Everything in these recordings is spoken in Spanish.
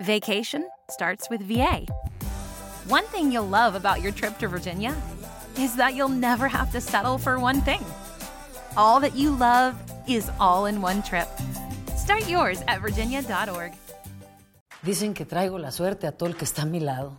Vacation starts with VA. One thing you'll love about your trip to Virginia is that you'll never have to settle for one thing. All that you love is all in one trip. Start yours at virginia.org. Dicen que traigo la suerte a todo el que está a mi lado.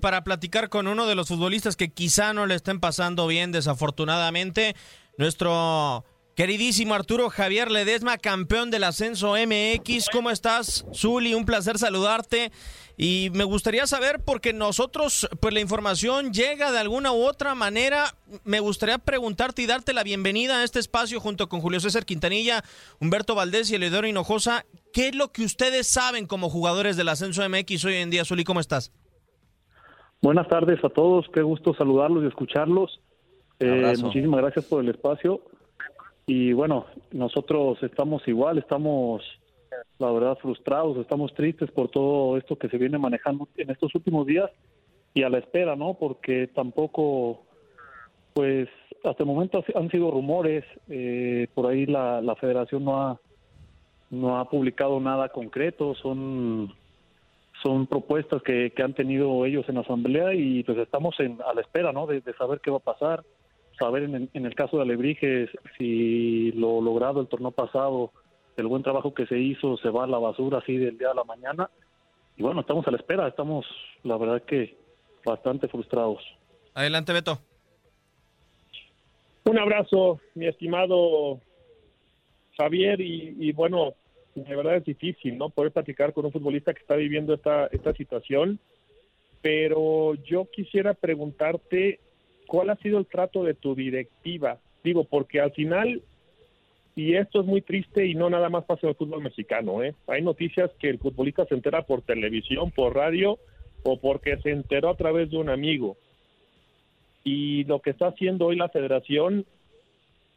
Para platicar con uno de los futbolistas que quizá no le estén pasando bien, desafortunadamente, nuestro queridísimo Arturo Javier Ledesma, campeón del ascenso MX. ¿Cómo estás, Zuli? Un placer saludarte. Y me gustaría saber, porque nosotros, pues la información llega de alguna u otra manera. Me gustaría preguntarte y darte la bienvenida a este espacio junto con Julio César Quintanilla, Humberto Valdés y Eleodoro Hinojosa. ¿Qué es lo que ustedes saben como jugadores del ascenso MX hoy en día, Zuli? ¿Cómo estás? Buenas tardes a todos, qué gusto saludarlos y escucharlos. Eh, muchísimas gracias por el espacio. Y bueno, nosotros estamos igual, estamos, la verdad, frustrados, estamos tristes por todo esto que se viene manejando en estos últimos días y a la espera, ¿no? Porque tampoco, pues, hasta el momento han sido rumores, eh, por ahí la, la federación no ha, no ha publicado nada concreto, son son propuestas que, que han tenido ellos en la asamblea y pues estamos en, a la espera, ¿no? De, saber qué va a pasar, saber en, en, el caso de Alebrijes si lo logrado el torneo pasado, el buen trabajo que se hizo, se va a la basura así del día a la mañana. Y bueno, estamos a la espera, estamos, la verdad que bastante frustrados. Adelante, Beto. Un abrazo, mi estimado Javier, y, y bueno, de verdad es difícil, ¿no? Poder platicar con un futbolista que está viviendo esta, esta situación. Pero yo quisiera preguntarte, ¿cuál ha sido el trato de tu directiva? Digo, porque al final, y esto es muy triste y no nada más pasa en el fútbol mexicano, ¿eh? Hay noticias que el futbolista se entera por televisión, por radio o porque se enteró a través de un amigo. Y lo que está haciendo hoy la federación,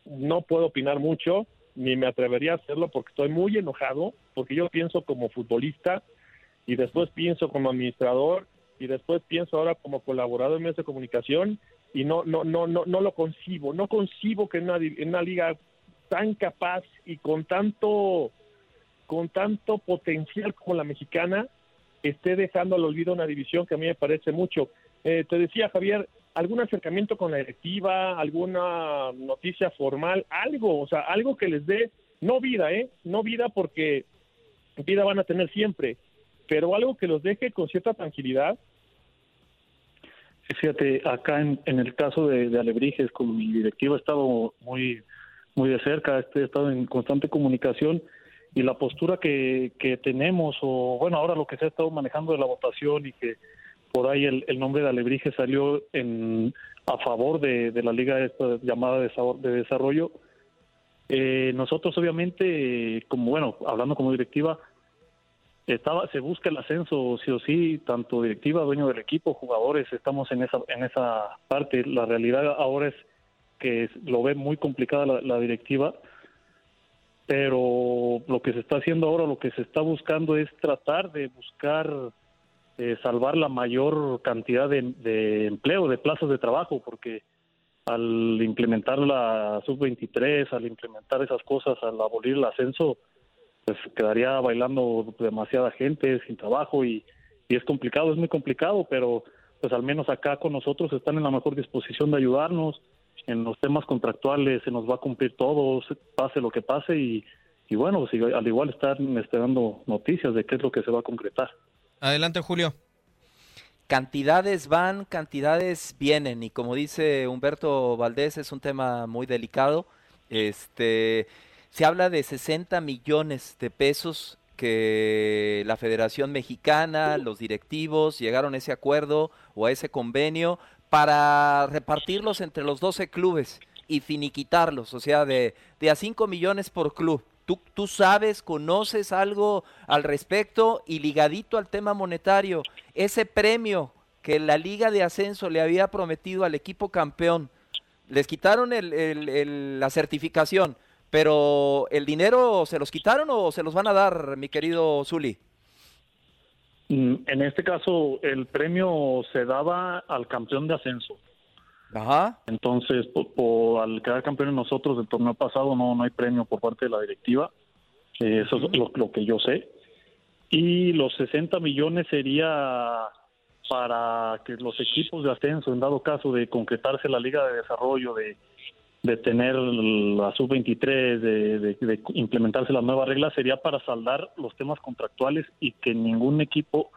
no puedo opinar mucho, ni me atrevería a hacerlo porque estoy muy enojado, porque yo pienso como futbolista y después pienso como administrador y después pienso ahora como colaborador en medios de comunicación y no no no no no lo concibo, no concibo que en una, en una liga tan capaz y con tanto con tanto potencial como la mexicana esté dejando al olvido una división que a mí me parece mucho. Eh, te decía Javier, algún acercamiento con la directiva, alguna noticia formal, algo, o sea, algo que les dé, no vida, ¿eh? No vida porque vida van a tener siempre, pero algo que los deje con cierta tranquilidad. Fíjate, acá en, el caso de, Alebrijes, con mi directiva he estado muy, muy de cerca, este, he estado en constante comunicación y la postura que, que tenemos, o bueno, ahora lo que se ha estado manejando de la votación y que por ahí el, nombre de Alebrije salió en, a favor de, la liga esta llamada de, desarrollo. Eh, nosotros obviamente, como bueno, hablando como directiva, estaba se busca el ascenso sí o sí, tanto directiva, dueño del equipo, jugadores, estamos en esa en esa parte. La realidad ahora es que lo ve muy complicada la, la directiva, pero lo que se está haciendo ahora, lo que se está buscando es tratar de buscar eh, salvar la mayor cantidad de, empleo, de plazas de trabajo, porque al implementar la sub-23, al implementar esas cosas, al abolir el ascenso, pues quedaría bailando demasiada gente sin trabajo y, es complicado, es muy complicado, pero pues al menos acá con nosotros están en la mejor disposición de ayudarnos. En los temas contractuales se nos va a cumplir todo, pase lo que pase y, bueno, pues, al igual estar dando noticias de qué es lo que se va a concretar. Adelante, Julio. Cantidades van, cantidades vienen, y como dice Humberto Valdés, es un tema muy delicado. Este, se habla de 60 millones de pesos que la Federación Mexicana, los directivos llegaron a ese acuerdo o a ese convenio para repartirlos entre los 12 clubes y finiquitarlos, o sea, de, de a 5 millones por club. ¿Tú, ¿Tú sabes, conoces algo al respecto? Y ligadito al tema monetario, ese premio que la Liga de Ascenso le había prometido al equipo campeón, les quitaron el, la certificación, pero ¿el dinero se los quitaron o se los van a dar, mi querido Zuli? Mm, en este caso, el premio se daba al campeón de ascenso. Ajá. Entonces, por, al quedar campeones nosotros del torneo pasado, no, no hay premio por parte de la directiva. Eh, eso es lo, que yo sé. Y los 60 millones sería para que los equipos de ascenso, en dado caso de concretarse la liga de desarrollo, de, de tener la sub-23, de, de, implementarse las nuevas reglas, sería para saldar los temas contractuales y que ningún equipo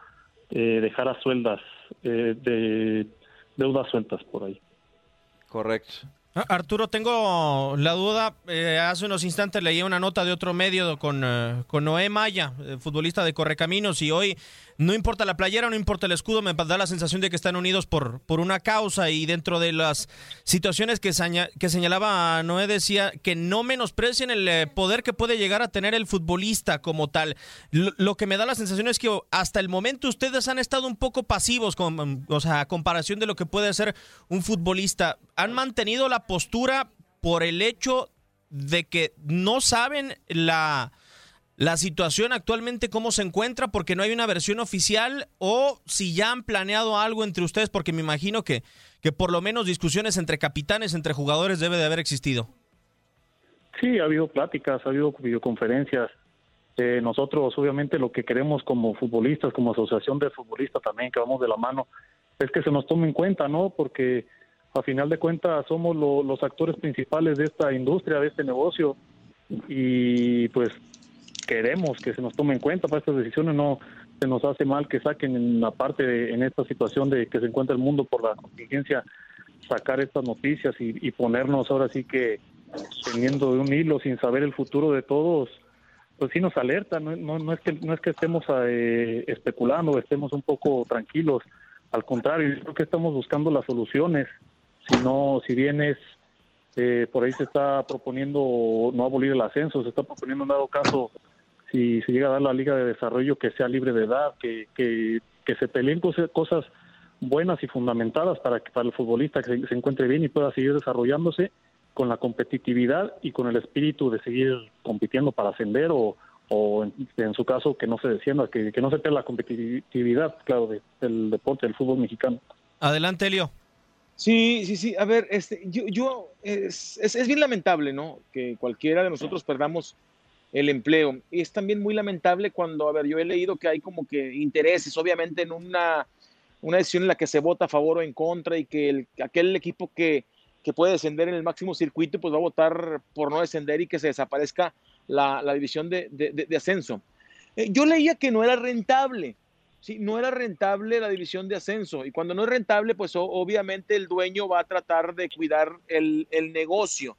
eh, dejara sueldas, eh, de deudas sueltas por ahí. Correcto. Ah, Arturo, tengo la duda. Eh, hace unos instantes leí una nota de otro medio con, eh, con Noé Maya, eh, futbolista de Correcaminos, y hoy no importa la playera, no importa el escudo, me da la sensación de que están unidos por, por una causa. Y dentro de las situaciones que, que señalaba Noé, decía que no menosprecien el poder que puede llegar a tener el futbolista como tal. Lo, que me da la sensación es que hasta el momento ustedes han estado un poco pasivos, con, o sea, a comparación de lo que puede ser un futbolista. Han mantenido la postura por el hecho de que no saben la, la situación actualmente cómo se encuentra porque no hay una versión oficial o si ya han planeado algo entre ustedes porque me imagino que, que por lo menos discusiones entre capitanes, entre jugadores debe de haber existido. Sí, ha habido pláticas, ha habido videoconferencias. Eh, nosotros obviamente lo que queremos como futbolistas, como asociación de futbolistas también, que vamos de la mano, es que se nos tome en cuenta, ¿no? Porque a final de cuentas somos los actores principales de esta industria, de este negocio y pues queremos que se nos tome en cuenta para estas decisiones, no se nos hace mal que saquen en la parte en esta situación de que se encuentra el mundo por la contingencia sacar estas noticias y, ponernos ahora sí que teniendo de un hilo sin saber el futuro de todos pues sí nos alerta no, no, es que no es que estemos eh, especulando estemos un poco tranquilos al contrario creo que estamos buscando las soluciones si no, si bien es, eh, por ahí se está proponiendo no abolir el ascenso, se está proponiendo en dado caso, si se llega a dar la liga de desarrollo que sea libre de edad, que, que, se peleen cosas buenas y fundamentadas para que para el futbolista que se, encuentre bien y pueda seguir desarrollándose con la competitividad y con el espíritu de seguir compitiendo para ascender o, o en, su caso que no se descienda, que, que no se pierda la competitividad, claro, del deporte, del fútbol mexicano. Adelante, Elio. Sí, sí, sí. A ver, este, yo, yo es, es, bien lamentable, ¿no? Que cualquiera de nosotros perdamos el empleo. Y es también muy lamentable cuando, a ver, yo he leído que hay como que intereses, obviamente, en una, una decisión en la que se vota a favor o en contra y que el, aquel equipo que, que puede descender en el máximo circuito, pues va a votar por no descender y que se desaparezca la, la división de, de, ascenso. Eh, yo leía que no era rentable Sí, no era rentable la división de ascenso y cuando no es rentable, pues obviamente el dueño va a tratar de cuidar el, negocio.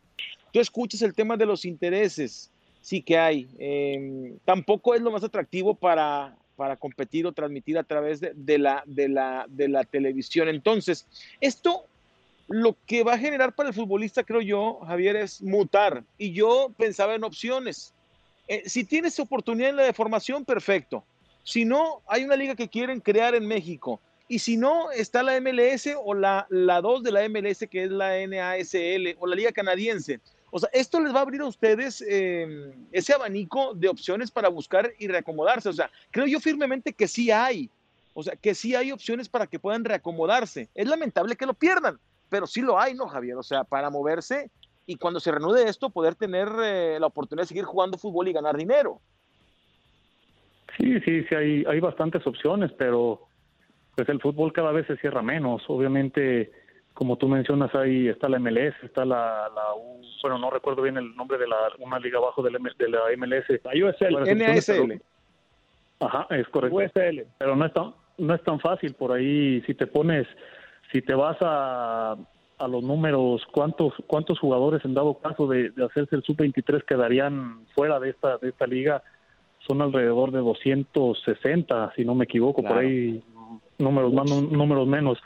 Tú escuchas el tema de los intereses, sí que hay. Em, tampoco es lo más atractivo para, para competir o transmitir a través de, la, de, la, de la televisión. Entonces, esto lo que va a generar para el futbolista, creo yo, Javier, es mutar. Y yo pensaba en opciones. Eh, si tienes oportunidad en la deformación, perfecto. Si no, hay una liga que quieren crear en México. Y si no, está la MLS o la, la 2 de la MLS, que es la NASL, o la Liga Canadiense. O sea, esto les va a abrir a ustedes em, ese abanico de opciones para buscar y reacomodarse. O sea, creo yo firmemente que sí hay. O sea, que sí hay opciones para que puedan reacomodarse. Es lamentable que lo pierdan, pero sí lo hay, ¿no, Javier? O sea, para moverse y cuando se reanude esto, poder tener eh, la oportunidad de seguir jugando fútbol y ganar dinero. Sí, sí, sí, hay, hay bastantes opciones, pero pues el fútbol cada vez se cierra menos. Obviamente, como tú mencionas, ahí está la MLS, está la, la bueno, no recuerdo bien el nombre de la una liga abajo de la, de la MLS. La USL, NASL. Ajá, es correcto. USL. Pero no es tan, no es tan fácil por ahí si te pones, si te vas a, a los números, cuántos cuántos jugadores en dado caso de, hacerse el sub-23 quedarían fuera de esta de esta liga son alrededor de 260, si no me equivoco, por ahí números más, números menos.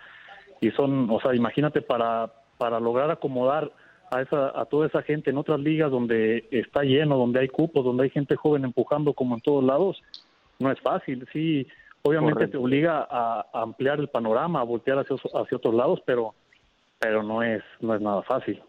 Y son, o sea, imagínate para, para lograr acomodar a, esa, a toda esa gente en otras ligas donde está lleno, donde hay cupos, donde hay gente joven empujando como en todos lados, no es fácil. Sí, obviamente te obliga a, ampliar el panorama, a voltear hacia, hacia otros lados, pero, pero no, es, no es nada fácil.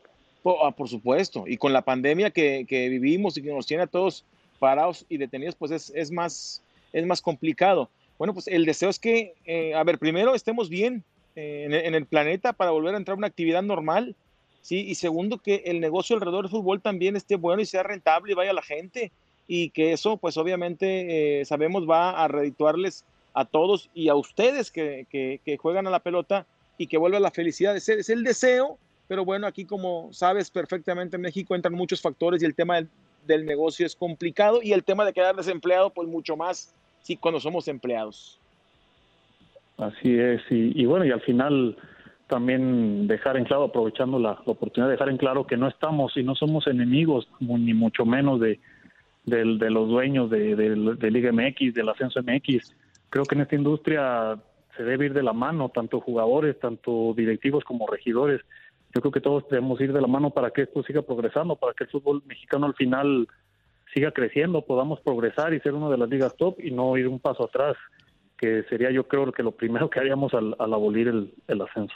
Ah, por supuesto, y con la pandemia que, que vivimos y que nos tiene a todos parados y detenidos, pues es, es, más, es más complicado. Bueno, pues el deseo es que, eh, a ver, primero estemos bien en, el planeta para volver a entrar a una actividad normal, ¿sí? Y segundo, que el negocio alrededor del fútbol también esté bueno y sea rentable y vaya la gente. Y que eso, pues obviamente, eh, sabemos va a redituarles a todos y a ustedes que, que, juegan a la pelota y que vuelva la felicidad. Es, es el deseo, pero bueno, aquí como sabes perfectamente en México entran muchos factores y el tema del, del negocio es complicado y el tema de quedar desempleado, pues mucho más, sí, cuando somos empleados. Así es, y, bueno, y al final también dejar en claro, aprovechando la, oportunidad de dejar en claro que no estamos y no somos enemigos, ni mucho menos de, de, los dueños de, de, Liga MX, del ascenso MX. Creo que en esta industria se debe ir de la mano, tanto jugadores, tanto directivos como regidores yo creo que todos debemos ir de la mano para que esto siga progresando, para que el fútbol mexicano al final siga creciendo, podamos progresar y ser una de las ligas top y no ir un paso atrás, que sería yo creo que lo primero que haríamos al, abolir el, ascenso.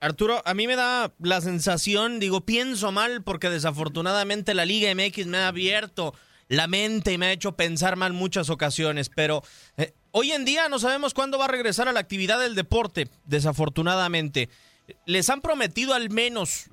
Arturo, a mí me da la sensación, digo, pienso mal porque desafortunadamente la Liga MX me ha abierto la mente y me ha hecho pensar mal muchas ocasiones, pero eh, hoy en día no sabemos cuándo va a regresar a la actividad del deporte, desafortunadamente les han prometido al menos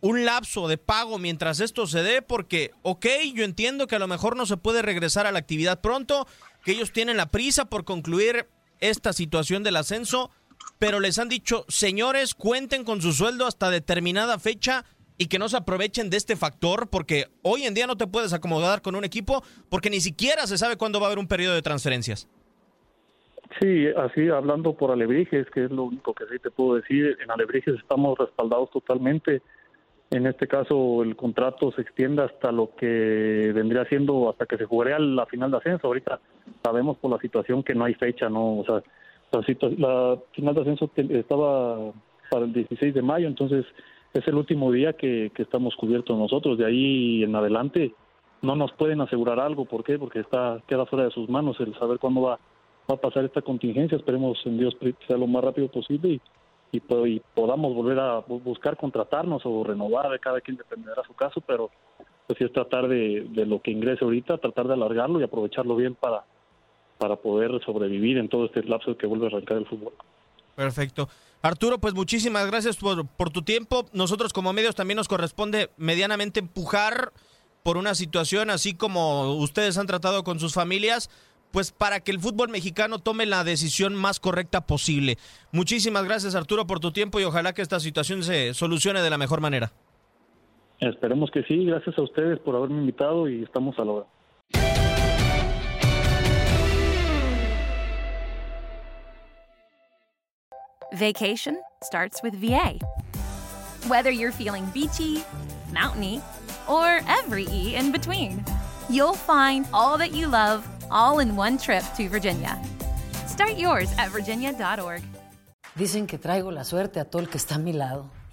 un lapso de pago mientras esto se dé, porque, ok, yo entiendo que a lo mejor no se puede regresar a la actividad pronto, que ellos tienen la prisa por concluir esta situación del ascenso, pero les han dicho, señores, cuenten con su sueldo hasta determinada fecha y que no se aprovechen de este factor, porque hoy en día no te puedes acomodar con un equipo, porque ni siquiera se sabe cuándo va a haber un periodo de transferencias. Sí, así hablando por Alebrijes, que es lo único que sí te puedo decir, en Alebrijes estamos respaldados totalmente. En este caso, el contrato se extiende hasta lo que vendría siendo, hasta que se jugaría la final de ascenso. Ahorita sabemos por la situación que no hay fecha, ¿no? O sea, la, final de ascenso estaba para el 16 de mayo, entonces es el último día que, que estamos cubiertos nosotros. De ahí en adelante no nos pueden asegurar algo. ¿Por qué? Porque está queda fuera de sus manos el saber cuándo va va a pasar esta contingencia, esperemos en Dios sea lo más rápido posible y, y, podamos volver a buscar contratarnos o renovar, de cada quien dependerá su caso, pero pues es tratar de, de lo que ingrese ahorita, tratar de alargarlo y aprovecharlo bien para, para poder sobrevivir en todo este lapso que vuelve a arrancar el fútbol. Perfecto. Arturo, pues muchísimas gracias por, por tu tiempo. Nosotros como medios también nos corresponde medianamente empujar por una situación así como ustedes han tratado con sus familias, pues para que el fútbol mexicano tome la decisión más correcta posible. Muchísimas gracias Arturo por tu tiempo y ojalá que esta situación se solucione de la mejor manera. Esperemos que sí, gracias a ustedes por haberme invitado y estamos a la hora. Vacation starts with VA. Whether you're feeling beachy, mountainy, or every E in between, you'll find all that you love all in one trip to Virginia. Start yours at virginia.org. Dicen que traigo la suerte a todo el que está a mi lado.